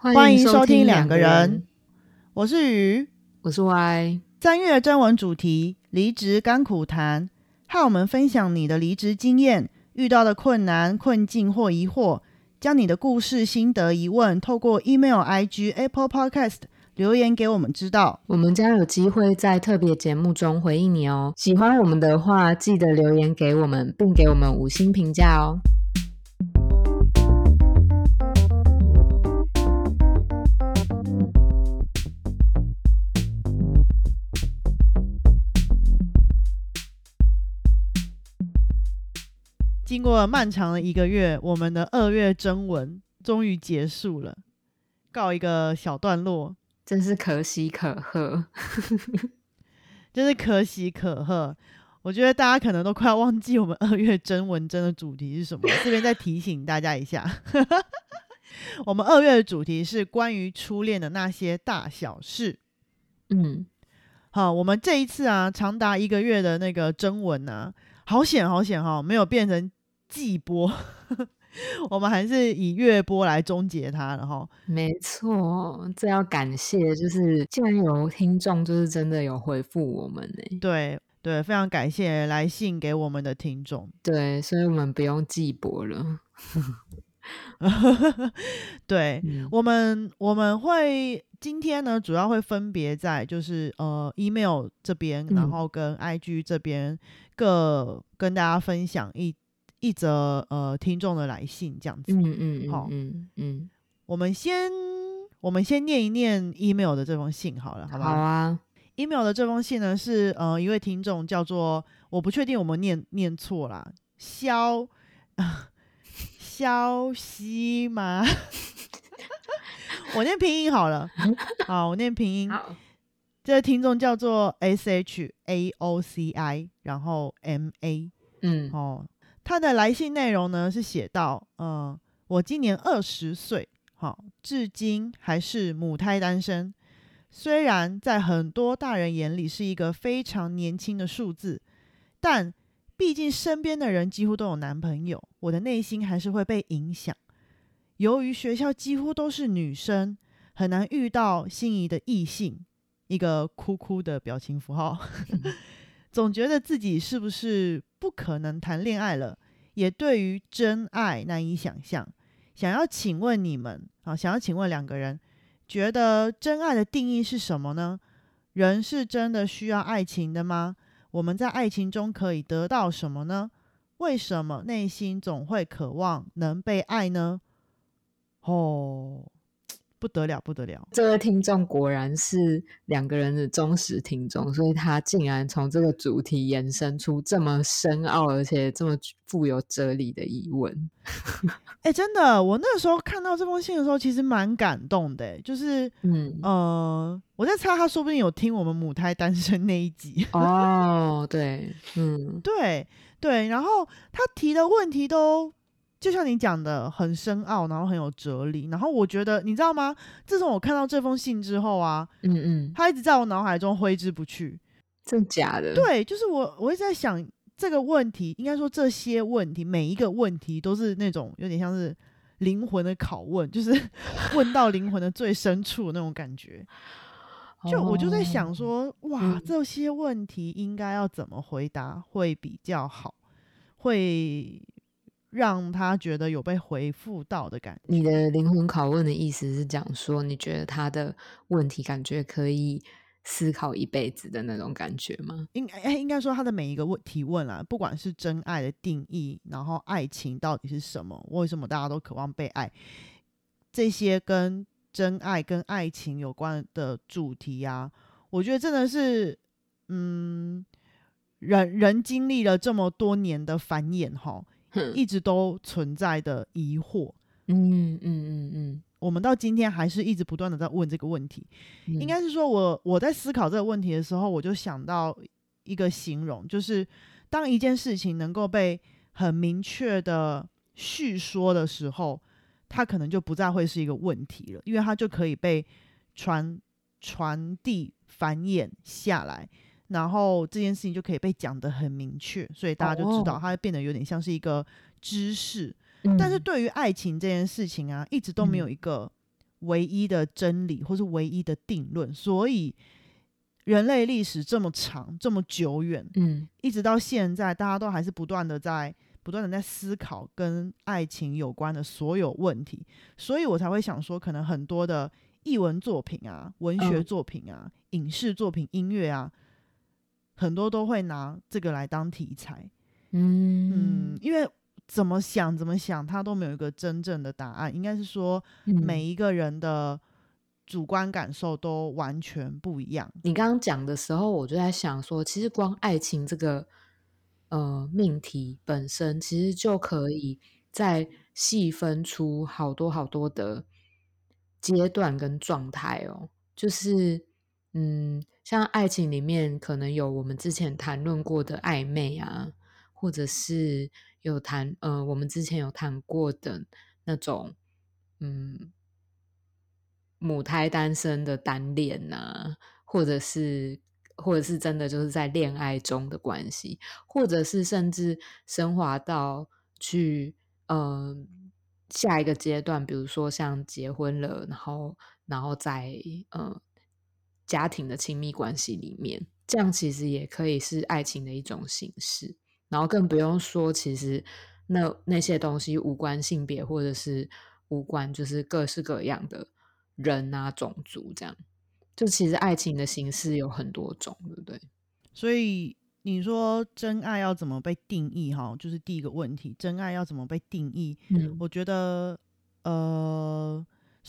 欢迎收听两两个人，我是鱼。我是 Y。三月征文主题：离职甘苦谈，和我们分享你的离职经验、遇到的困难、困境或疑惑，将你的故事、心得、疑问透过 email、IG、Apple Podcast 留言给我们知道。我们将有机会在特别节目中回应你哦。喜欢我们的话，记得留言给我们，并给我们五星评价哦。经过漫长的一个月，我们的二月征文终于结束了，告一个小段落，真是可喜可贺。真是可喜可贺。我觉得大家可能都快要忘记我们二月征文真的主题是什么，这边再提醒大家一下。我们二月的主题是关于初恋的那些大小事。嗯，好，我们这一次啊，长达一个月的那个征文啊，好险好险哈，没有变成季播，我们还是以月播来终结它，然后没错，这要感谢，就是竟然有听众，就是真的有回复我们呢。对对，非常感谢来信给我们的听众。对，所以我们不用季播了。对，嗯我们我们会今天呢，主要会分别在就是呃 email 这边，然嗯后跟 IG 这边各跟大家分享一一则呃听众的来信这样子。嗯嗯嗯好嗯嗯，我们先我们先念一念 email 的这封信好了，好好不好啊。email 的这封信呢是呃一位听众叫做我不确定我们念念错啦，肖肖西吗？我念拼音好了，好，我念拼音。好，这个听众叫做 S H A O C I，然后 M A 嗯哦。他的来信内容呢是写到，嗯、我今年二十岁，好、至今还是母胎单身。虽然在很多大人眼里是一个非常年轻的数字，但毕竟身边的人几乎都有男朋友，我的内心还是会被影响。由于学校几乎都是女生，很难遇到心仪的异性。一个哭哭的表情符号，总觉得自己是不是不可能谈恋爱了，也对于真爱难以想象。想要请问你们啊，想要请问两个人，觉得真爱的定义是什么呢？人是真的需要爱情的吗？我们在爱情中可以得到什么呢？为什么内心总会渴望能被爱呢？哦，不得了，不得了！这位听众果然是两个人的忠实听众，所以他竟然从这个主题延伸出这么深奥而且这么富有哲理的疑问。哎、真的，我那时候看到这封信的时候，其实蛮感动的、欸就是嗯，呃，我在猜他说不定有听我们母胎单身那一集，哦，对，嗯对对，然后他提的问题都就像你讲的很深奥，然后很有哲理，然后我觉得你知道吗？自从我看到这封信之后啊，嗯嗯，他一直在我脑海中挥之不去。真假的？，对，就是我我一直在想这个问题，应该说这些问题，每一个问题都是那种有点像是灵魂的拷问，就是 问到灵魂的最深处的那种感觉。就我就在想哦，说，哇，嗯这些问题应该要怎么回答会比较好，会让他觉得有被回复到的感觉。你的灵魂拷问的意思是讲说，你觉得他的问题感觉可以思考一辈子的那种感觉吗？应该哎应该说他的每一个问提问啊，不管是真爱的定义，然后爱情到底是什么，为什么大家都渴望被爱，这些跟真爱跟爱情有关的主题啊，我觉得真的是，嗯，人人经历了这么多年的繁衍哈，哼一直都存在的疑惑。嗯嗯嗯嗯，我们到今天还是一直不断的在问这个问题，嗯。应该是说我我在思考这个问题的时候，我就想到一个形容，就是当一件事情能够被很明确的叙说的时候，它可能就不再会是一个问题了，因为它就可以被传传递繁衍下来，然后这件事情就可以被讲得很明确，所以大家就知道哦。它会变得有点像是一个知识。嗯但是对于爱情这件事情啊，一直都没有嗯。一个唯一的真理或是唯一的定论，所以人类历史这么长这么久远，嗯。一直到现在，大家都还是不断的在不断的在思考跟爱情有关的所有问题，所以我才会想说，可能很多的译文作品啊、文学嗯。作品啊、影视作品、音乐啊，很多都会拿这个来当题材。嗯，嗯因为怎么想怎么想，他都没有一个真正的答案。应该是说，嗯每一个人的主观感受都完全不一样。你刚刚讲的时候，我就在想说，其实光爱情这个呃命题本身，其实就可以再细分出好多好多的阶段跟状态哦。就是嗯，像爱情里面可能有我们之前谈论过的暧昧啊，或者是有谈呃，我们之前有谈过的那种嗯。母胎单身的单恋呐、或者是或者是真的就是在恋爱中的关系，或者是甚至升华到去呃下一个阶段，比如说像结婚了，然后然后再呃家庭的亲密关系里面，这样其实也可以是爱情的一种形式。然后更不用说，其实那那些东西无关性别，或者是无关就是各式各样的人啊、种族这样。就其实爱情的形式有很多种，对不对？所以你说真爱要怎么被定义？哈，就是第一个问题，真爱要怎么被定义？嗯我觉得，呃，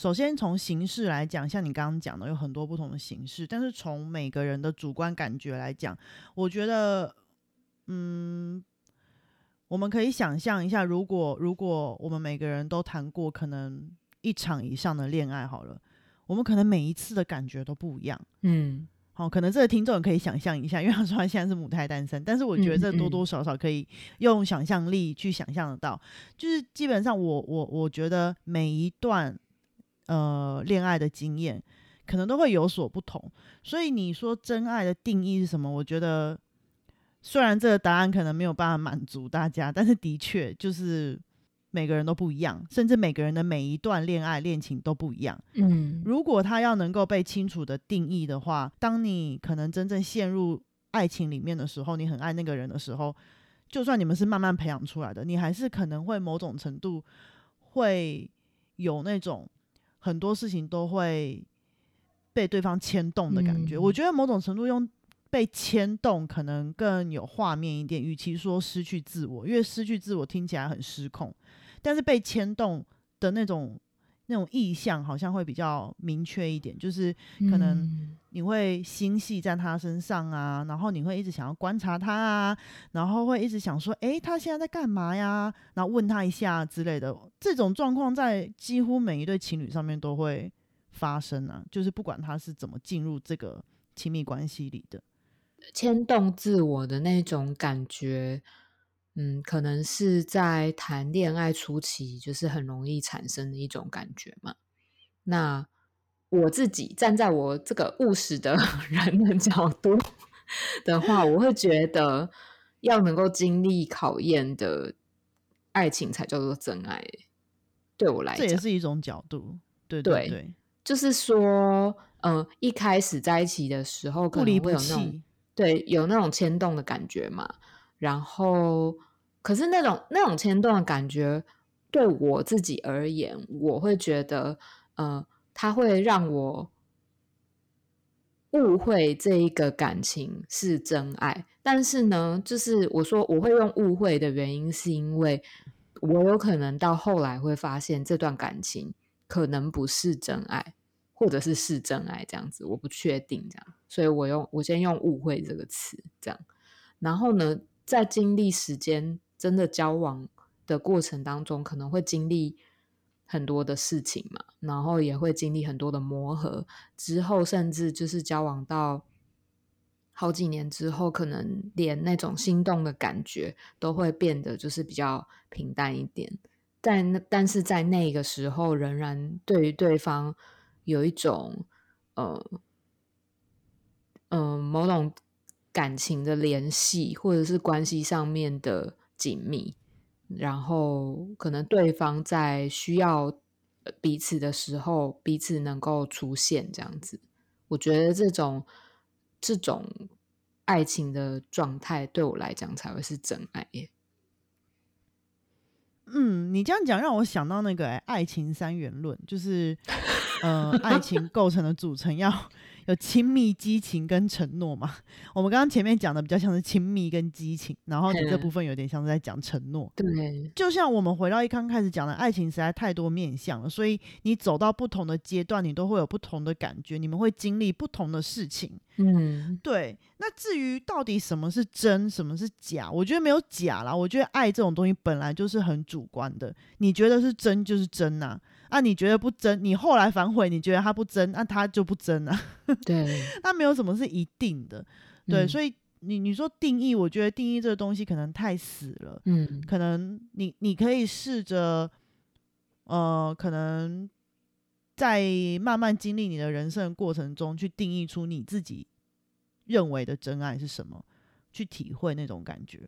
首先从形式来讲，像你刚刚讲的，有很多不同的形式，但是从每个人的主观感觉来讲，我觉得，嗯，我们可以想象一下，如果如果我们每个人都谈过可能一场以上的恋爱，好了，我们可能每一次的感觉都不一样。嗯好，可能这个听众也可以想象一下，因为他说他现在是母胎单身，但是我觉得这多多少少可以用想象力去想象得到。就是基本上我，我我觉得每一段呃恋爱的经验，可能都会有所不同。所以你说真爱的定义是什么？我觉得虽然这个答案可能没有办法满足大家，但是的确就是每个人都不一样，甚至每个人的每一段恋爱恋情都不一样。嗯如果他要能够被清楚的定义的话，当你可能真正陷入爱情里面的时候，你很爱那个人的时候，就算你们是慢慢培养出来的，你还是可能会某种程度会有那种很多事情都会被对方牵动的感觉。嗯我觉得某种程度用被牵动可能更有画面一点，与其说失去自我，因为失去自我听起来很失控，但是被牵动的那种那种意向好像会比较明确一点，就是可能嗯你会心系在他身上啊，然后你会一直想要观察他啊，然后会一直想说，诶，他现在在干嘛呀？然后问他一下之类的。这种状况在几乎每一对情侣上面都会发生啊，就是不管他是怎么进入这个亲密关系里的。牵动自我的那种感觉，嗯，可能是在谈恋爱初期就是很容易产生的一种感觉嘛。那我自己站在我这个务实的 人的角度 的话，我会觉得要能够经历考验的爱情才叫做真爱。对我来讲，这也是一种角度，对对对对，就是说，嗯、一开始在一起的时候，可能会有那种弃。对，有那种牵动的感觉嘛。然后，可是那种那种牵动的感觉，对我自己而言，我会觉得，呃，它会让我误会这一个感情是真爱。但是呢，就是我说我会用误会的原因，是因为我有可能到后来会发现这段感情可能不是真爱。或者是是真爱这样子，我不确定这样，所以我用我先用误会这个词这样，然后呢，在经历时间真的交往的过程当中，可能会经历很多的事情嘛，然后也会经历很多的磨合，之后甚至就是交往到好几年之后，可能连那种心动的感觉都会变得就是比较平淡一点，但那但是在那个时候，仍然对于对方。有一种呃嗯、某种感情的联系，或者是关系上面的紧密，然后可能对方在需要彼此的时候，彼此能够出现这样子。我觉得这种这种爱情的状态，对我来讲才会是真爱耶。嗯，你这样讲让我想到那个、欸、爱情三元论，就是呃，爱情构成的组成要有亲密、激情跟承诺嘛。我们刚刚前面讲的比较像是亲密跟激情，然后你这嗯部分有点像是在讲承诺。对，就像我们回到一刚开始讲的，爱情实在太多面向了，所以你走到不同的阶段，你都会有不同的感觉，你们会经历不同的事情。嗯对，那至于到底什么是真，什么是假，我觉得没有假啦。我觉得爱这种东西本来就是很主观的，你觉得是真就是真呐、啊，你觉得不真，你后来反悔，你觉得他不真，那、他就不真啊，对，那没有什么是一定的。对，嗯所以你你说定义，我觉得定义这个东西可能太死了。嗯可能你你可以试着，呃，可能在慢慢经历你的人生的过程中，去定义出你自己认为的真爱是什么，去体会那种感觉。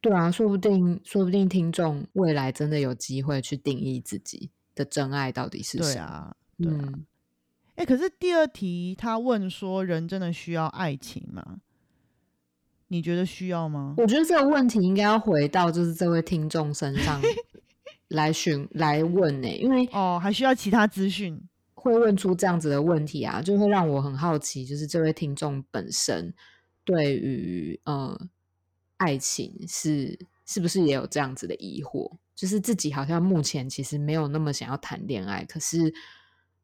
对啊，说不定说不定听众未来真的有机会去定义自己的真爱到底是什么。对啊，对啊。嗯，哎、可是第二题他问说，人真的需要爱情吗？你觉得需要吗？我觉得这个问题应该要回到就是这位听众身上 来询来问呢、因为哦，还需要其他资讯？会问出这样子的问题啊，就会让我很好奇，就是这位听众本身对于呃爱情是是不是也有这样子的疑惑？就是自己好像目前其实没有那么想要谈恋爱，可是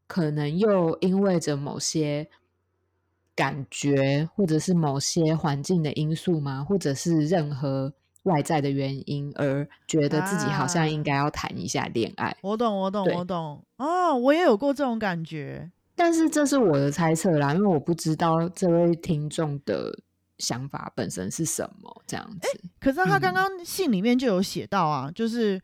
可能又因为着某些感觉，或者是某些环境的因素吗？或者是任何外在的原因，而觉得自己好像应啊该要谈一下恋爱。我懂，我懂，我懂。哦，我也有过这种感觉。但是这是我的猜测啦，因为我不知道这位听众的想法本身是什么，这样子。可是他刚嗯刚信里面就有写到啊，就是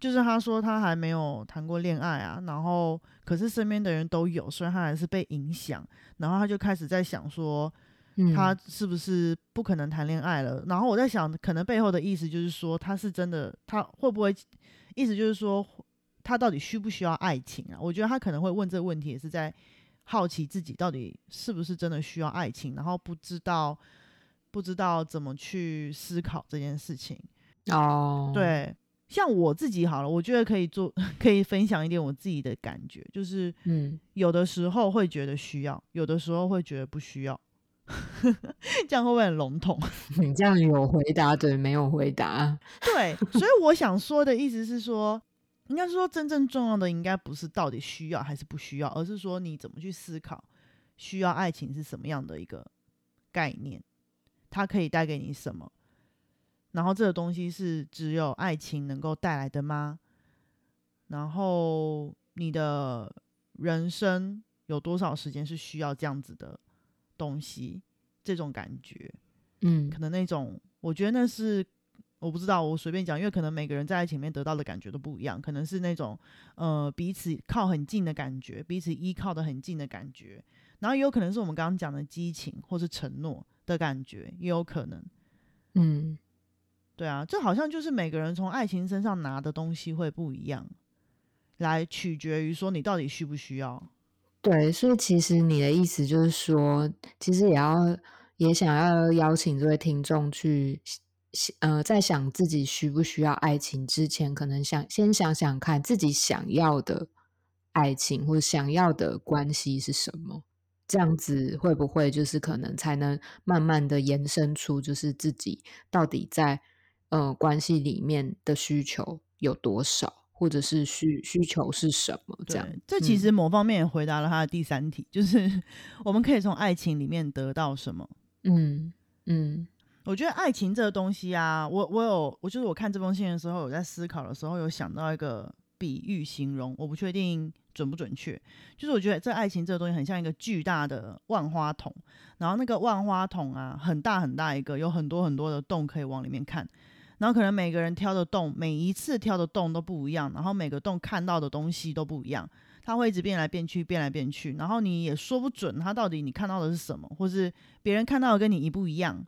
就是他说他还没有谈过恋爱啊，然后可是身边的人都有，所以他还是被影响，然后他就开始在想说嗯，他是不是不可能谈恋爱了？然后我在想，可能背后的意思就是说他是真的，他会不会意思就是说他到底需不需要爱情啊？我觉得他可能会问这个问题，也是在好奇自己到底是不是真的需要爱情，然后不知道不知道怎么去思考这件事情。哦，，对，像我自己好了，我觉得可以做，可以分享一点我自己的感觉，就是嗯，有的时候会觉得需要，有的时候会觉得不需要。这样会不会很笼统？你这样有回答对，没有回答。对，所以我想说的意思是说，应该是说真正重要的应该不是到底需要还是不需要，而是说你怎么去思考需要爱情是什么样的一个概念，它可以带给你什么，然后这个东西是只有爱情能够带来的吗？然后你的人生有多少时间是需要这样子的东西，这种感觉？嗯可能那种，我觉得那是我不知道，我随便讲，因为可能每个人在爱情里面得到的感觉都不一样，可能是那种呃彼此靠很近的感觉，彼此依靠的很近的感觉，然后也有可能是我们刚刚讲的激情或是承诺的感觉，也有可能。嗯，对啊，这好像就是每个人从爱情身上拿的东西会不一样，来取决于说你到底需不需要。对，所以其实你的意思就是说，其实也要也想要邀请这位听众去呃，在想自己需不需要爱情之前，可能想先想想看自己想要的爱情或者想要的关系是什么，这样子会不会就是可能才能慢慢的延伸出，就是自己到底在呃关系里面的需求有多少，或者是需需求是什么？这样对，，这其嗯实某方面也回答了他的第三题，就是 我们可以从爱情里面得到什么。嗯嗯我觉得爱情这个东西啊，我我有，我就是我看这封信的时候，有在思考的时候，有想到一个比喻形容，我不确定准不准确。就是我觉得这爱情这个东西很像一个巨大的万花筒，然后那个万花筒啊，很大很大一个，有很多很多的洞可以往里面看。然后可能每个人挑的洞，每一次挑的洞都不一样，然后每个洞看到的东西都不一样，它会一直变来变去，变来变去，然后你也说不准它到底你看到的是什么，或是别人看到的跟你一不一样。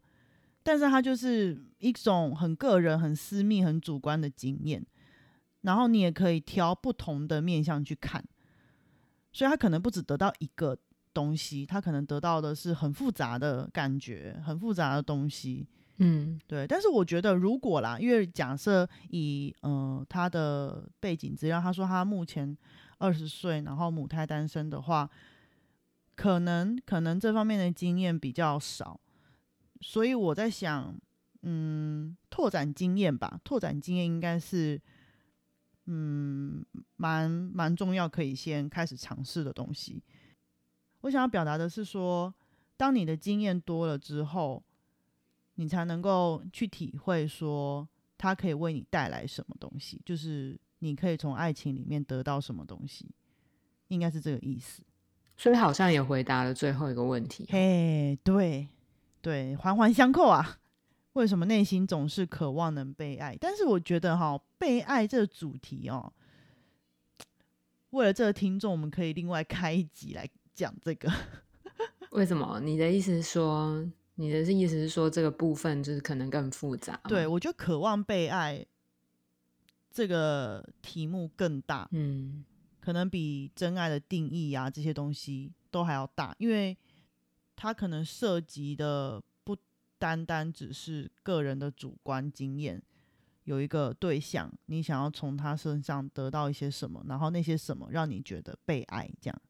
但是它就是一种很个人、很私密、很主观的经验。然后你也可以挑不同的面向去看，所以他可能不只得到一个东西，他可能得到的是很复杂的感觉，很复杂的东西。嗯。对，但是我觉得如果啦，因为假设以呃他的背景资料，他说他目前二十岁，然后母胎单身的话，可能可能这方面的经验比较少，所以我在想，嗯，拓展经验吧，拓展经验应该是嗯蛮蛮重要，可以先开始尝试的东西。我想要表达的是说，当你的经验多了之后。你才能够去体会说，它可以为你带来什么东西，就是你可以从爱情里面得到什么东西，应该是这个意思。所以好像也回答了最后一个问题。嘿，对对，环环相扣啊。为什么内心总是渴望能被爱？但是我觉得哈，被爱这个主题哦，为了这个听众，我们可以另外开一集来讲这个。为什么？你的意思是说？你的意思是说，这个部分就是可能更复杂？对，我觉得渴望被爱这个题目更大，嗯，可能比真爱的定义啊这些东西都还要大，因为它可能涉及的不单单只是个人的主观经验，有一个对象，你想要从他身上得到一些什么，然后那些什么让你觉得被爱，这样，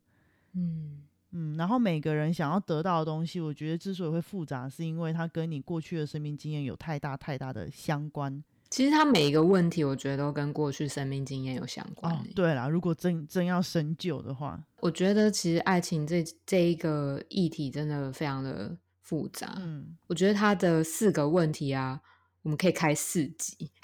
嗯。嗯，然后每个人想要得到的东西，我觉得之所以会复杂，是因为它跟你过去的生命经验有太大太大的相关。其实他每一个问题，我觉得都跟过去生命经验有相关。哦，对啦，如果真真要深究的话，我觉得其实爱情这这一个议题真的非常的复杂。嗯，我觉得他的四个问题啊，我们可以开四集。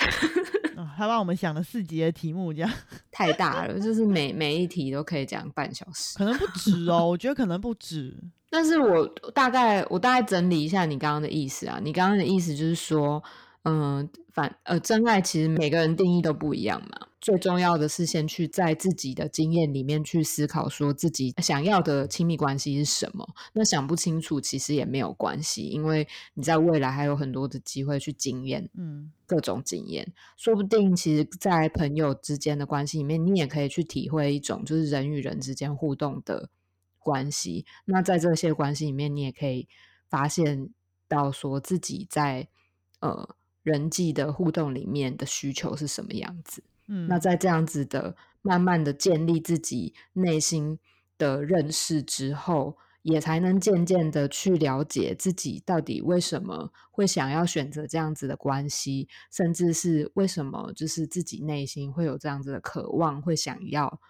他帮我们想了四集的题目，这样 太大了，就是每每一题都可以讲半小时，可能不止哦。我觉得可能不止，但是我大概我大概整理一下你刚刚的意思啊，你刚刚的意思就是说。嗯，反呃，真爱其实每个人定义都不一样嘛。最重要的是先去在自己的经验里面去思考，说自己想要的亲密关系是什么。那想不清楚其实也没有关系，因为你在未来还有很多的机会去经验，嗯，各种经验。说不定其实，在朋友之间的关系里面，你也可以去体会一种就是人与人之间互动的关系。那在这些关系里面，你也可以发现到说自己在呃。人际的互动里面的需求是什么样子？那在这样子的慢慢的建立自己内心的认识之后，也才能渐渐的去了解自己到底为什么会想要选择这样子的关系，甚至是为什么就是自己内心会有这样子的渴望，会想要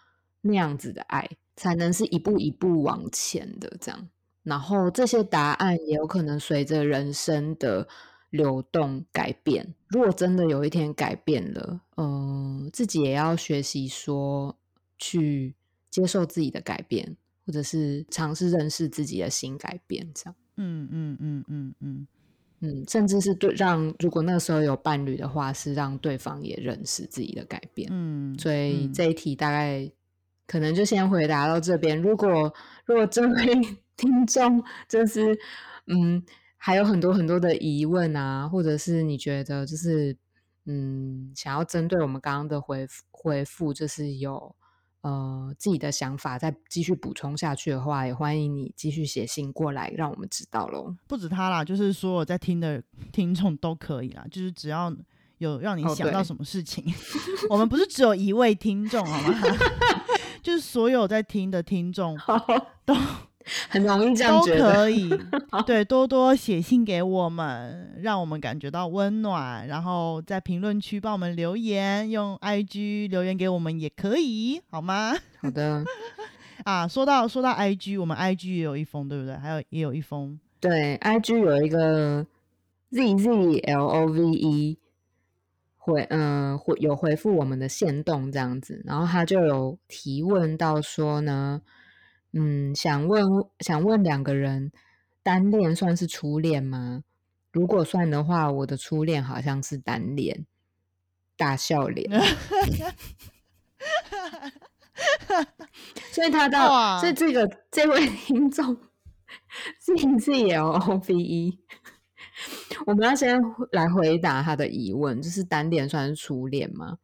那样子的爱，才能是一步一步往前的这样。然后这些答案也有可能随着人生的。流动改变，如果真的有一天改变了，嗯，自己也要学习说去接受自己的改变，或者是尝试认识自己的新改变，这样。嗯嗯嗯嗯嗯嗯，甚至是对让如果那个时候有伴侣的话，是让对方也认识自己的改变。嗯，所以这一题大概可能就先回答到这边。如果如果这位 听众就是嗯。还有很多很多的疑问啊，或者是你觉得就是嗯，想要针对我们刚刚的回复回复，就是有呃自己的想法，再继续补充下去的话，也欢迎你继续写信过来，让我们知道喽。不止他啦，就是所有在听的听众都可以啦，就是只要有让你想到什么事情，我们不是只有一位听众好吗？就是所有在听的听众都。很容易这样觉得，都可以。对，多多写信给我们，让我们感觉到温暖。然后在评论区帮我们留言，用 IG 留言给我们也可以，好吗？好的。啊，说到说到 IG，我们 IG 也有一封，对不对？还有也有一封。对，IG 有一个 ZZLOVE 回，嗯，回有回复我们的线动这样子，然后他就有提问到说呢。嗯，想问想问两个人，单恋算是初恋吗？如果算的话，我的初恋好像是单恋，大笑脸。所以他到，所以这个这位听众 L O V E，我们要先来回答他的疑问，就是单恋算是初恋吗？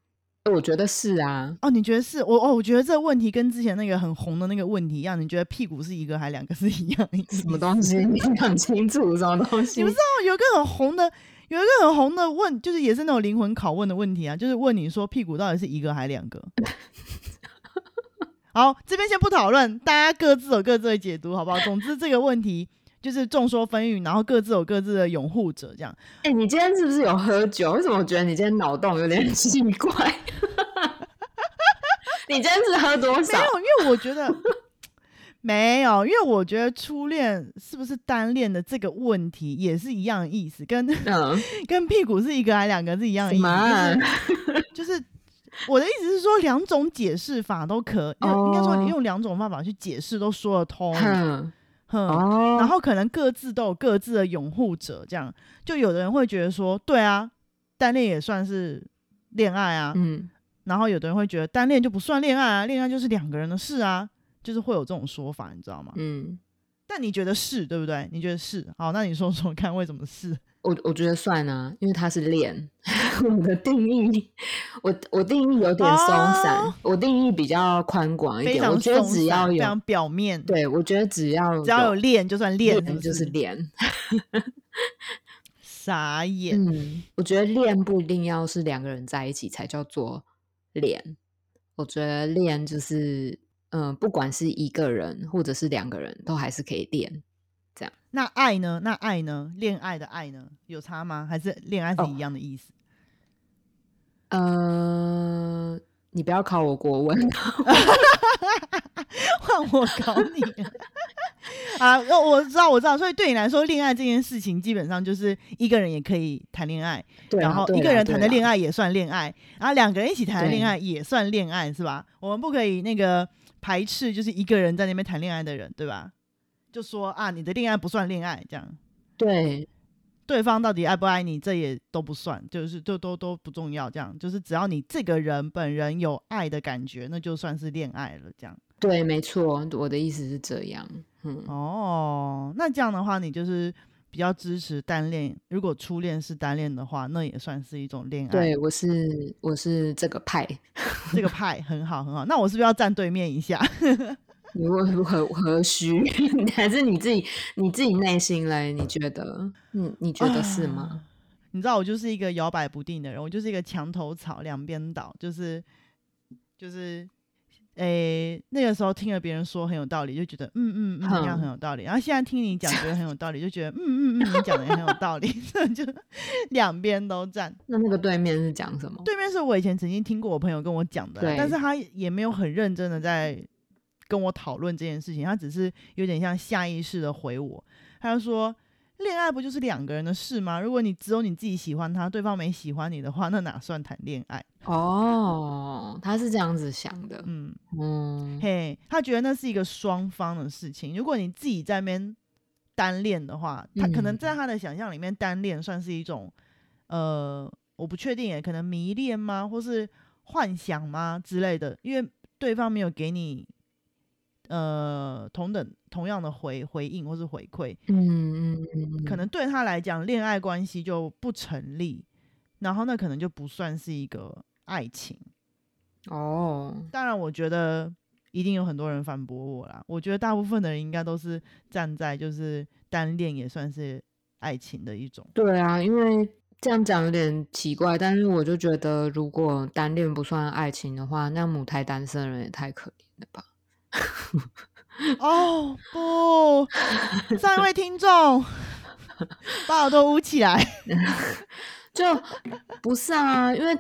我觉得是啊。哦，你觉得是？我哦，我觉得这个问题跟之前那个很红的那个问题一样。你觉得屁股是一个还两个是一样的？什么东西？你很清楚什么东西？你不知道有一个很红的，有一个很红的问，就是也是那种灵魂拷问的问题啊，就是问你说屁股到底是一个还两个？好，这边先不讨论，大家各自有各自的解读，好不好？总之这个问题。就是众说纷纭，然后各自有各自的拥护者，这样。哎，你今天是不是有喝酒？为什么我觉得你今天脑洞有点 奇怪？你今天是喝多少？没有，因为我觉得 没有，因为我觉得初恋是不是单恋的这个问题也是一样的意思，跟跟屁股是一个还两个是一样的意思。就是我的意思是说，两种解释法都可，应该说你用两种方法去解释都说得通。哼，然后可能各自都有各自的拥护者，这样就有的人会觉得说，对啊，单恋也算是恋爱啊，嗯，然后有的人会觉得单恋就不算恋爱啊，恋爱就是两个人的事啊，就是会有这种说法，你知道吗？嗯，但你觉得是对不对？你觉得是？好，那你说说看，为什么是？我我觉得算啊，因为它是练。我的定义，我我定义有点松散，我定义比较宽广一点。我觉得只要有表面，对我觉得只要只要有练就算练，就是练。傻眼。嗯，我觉得练不一定要是两个人在一起才叫做练。我觉得练就是，嗯，不管是一个人或者是两个人都还是可以练。这样那爱呢？那爱呢？恋爱的爱呢？有差吗？还是恋爱是一样的意思？呃，你不要考我国文，换我考你啊！我知道，我知道。所以对你来说，恋爱这件事情基本上就是一个人也可以谈恋爱，然后一个人谈的恋爱也算恋爱，然后两个人一起谈的恋爱也算恋爱，是吧？我们不可以那个排斥，就是一个人在那边谈恋爱的人，对吧？就说啊，你的恋爱不算恋爱，这样。对，对方到底爱不爱你，这也都不算，就是都都都不重要，这样。就是只要你这个人本人有爱的感觉，那就算是恋爱了，这样。对，没错，我的意思是这样，嗯，哦，那这样的话，你就是比较支持单恋，如果初恋是单恋的话，那也算是一种恋爱，对我是我是这个派，这个派很好很好，那我是不是要站对面一下？你何何何须？还是你自己你自己内心嘞？你觉得？嗯你觉得是吗？你知道我就是一个摇摆不定的人，我就是一个墙头草，两边倒，就是就是，诶，那个时候听了别人说很有道理，就觉得嗯嗯嗯这样很有道理。然后现在听你讲觉得很有道理，就觉得嗯嗯嗯你讲的也很有道理，就两边都站。那那个对面是讲什么？对面是我以前曾经听过我朋友跟我讲的，但是他也没有很认真的在。跟我讨论这件事情，他只是有点像下意识的回我，他就说：“恋爱不就是两个人的事吗？如果你只有你自己喜欢他，对方没喜欢你的话，那哪算谈恋爱？”哦，他是这样子想的，嗯嗯，嘿，他觉得那是一个双方的事情。如果你自己在那边单恋的话，他可能在他的想象里面，单恋算是一种，呃，我不确定，也可能迷恋吗，或是幻想吗之类的，因为对方没有给你。呃，同等同样的回回应或是回馈，嗯嗯嗯，可能对他来讲，恋爱关系就不成立，然后那可能就不算是一个爱情。哦，当然，我觉得一定有很多人反驳我啦。我觉得大部分的人应该都是站在就是单恋也算是爱情的一种。对啊，因为这样讲有点奇怪，但是我就觉得，如果单恋不算爱情的话，那母胎单身的人也太可怜了吧。哦不，上一位听众 把耳朵捂起来，就不是啊，因为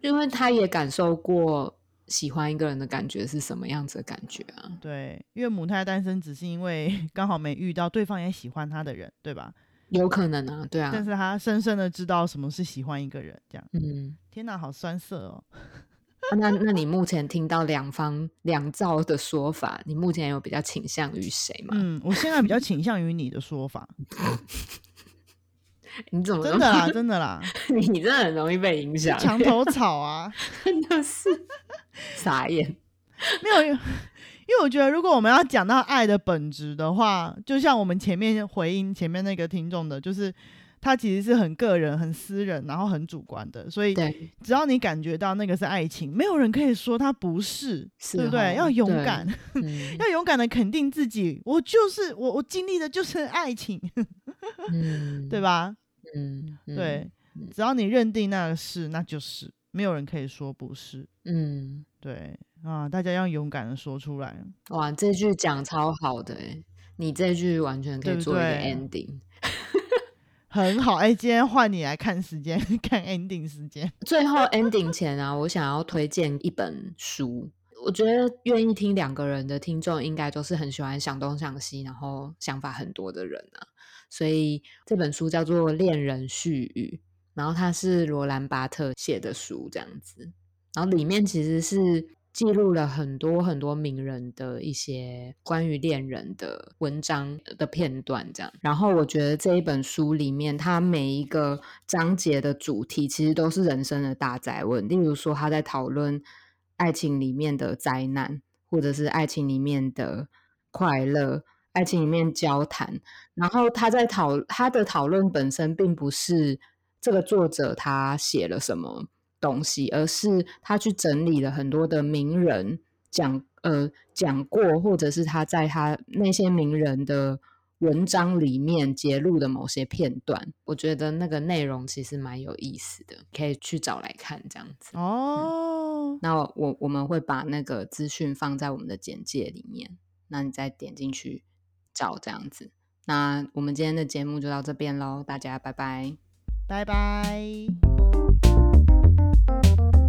因为他也感受过喜欢一个人的感觉是什么样子的感觉啊。对，因为母胎单身只是因为刚好没遇到对方也喜欢他的人，对吧？有可能啊，对啊。但是他深深的知道什么是喜欢一个人，这样。嗯，天哪，好酸涩哦。那那你目前听到两方两造的说法，你目前有比较倾向于谁吗？嗯，我现在比较倾向于你的说法。你怎么真的啦？真的啦？你真的很容易被影响。墙头草啊，真的是傻眼。没有，因为我觉得如果我们要讲到爱的本质的话，就像我们前面回应前面那个听众的，就是。它其实是很个人、很私人，然后很主观的。所以，只要你感觉到那个是爱情，没有人可以说它不是，是对不对？哦 要勇敢，嗯要勇敢的肯定自己，我就是我，我经历的就是爱情，嗯，对吧？嗯，嗯，对嗯，只要你认定那个是，那就是，没有人可以说不是。嗯，对啊，大家要勇敢的说出来。哇，这句讲超好的诶，你这句完全可以做一个 ending。很好，哎、今天换你来看时间，看 ending 时间。最后 ending 前啊，我想要推荐一本书。我觉得愿意听两个人的听众，应该都是很喜欢想东想西，然后想法很多的人啊。所以这本书叫做《恋人絮语》，然后它是罗兰巴特写的书，这样子。然后里面其实是记录了很多很多名人的一些关于恋人的文章的片段，这样。然后我觉得这一本书里面，它每一个章节的主题其实都是人生的大灾问。例如说，他在讨论爱情里面的灾难，或者是爱情里面的快乐。爱情里面交谈，然后他在讨他的讨论本身并不是这个作者他写了什么东西，而是他去整理了很多的名人讲呃讲过，或者是他在他那些名人的文章里面揭露的某些片段，我觉得那个内容其实蛮有意思的，可以去找来看这样子。哦，那我我们会把那个资讯放在我们的简介里面，那你再点进去找这样子。那我们今天的节目就到这边喽，大家拜拜。拜拜。you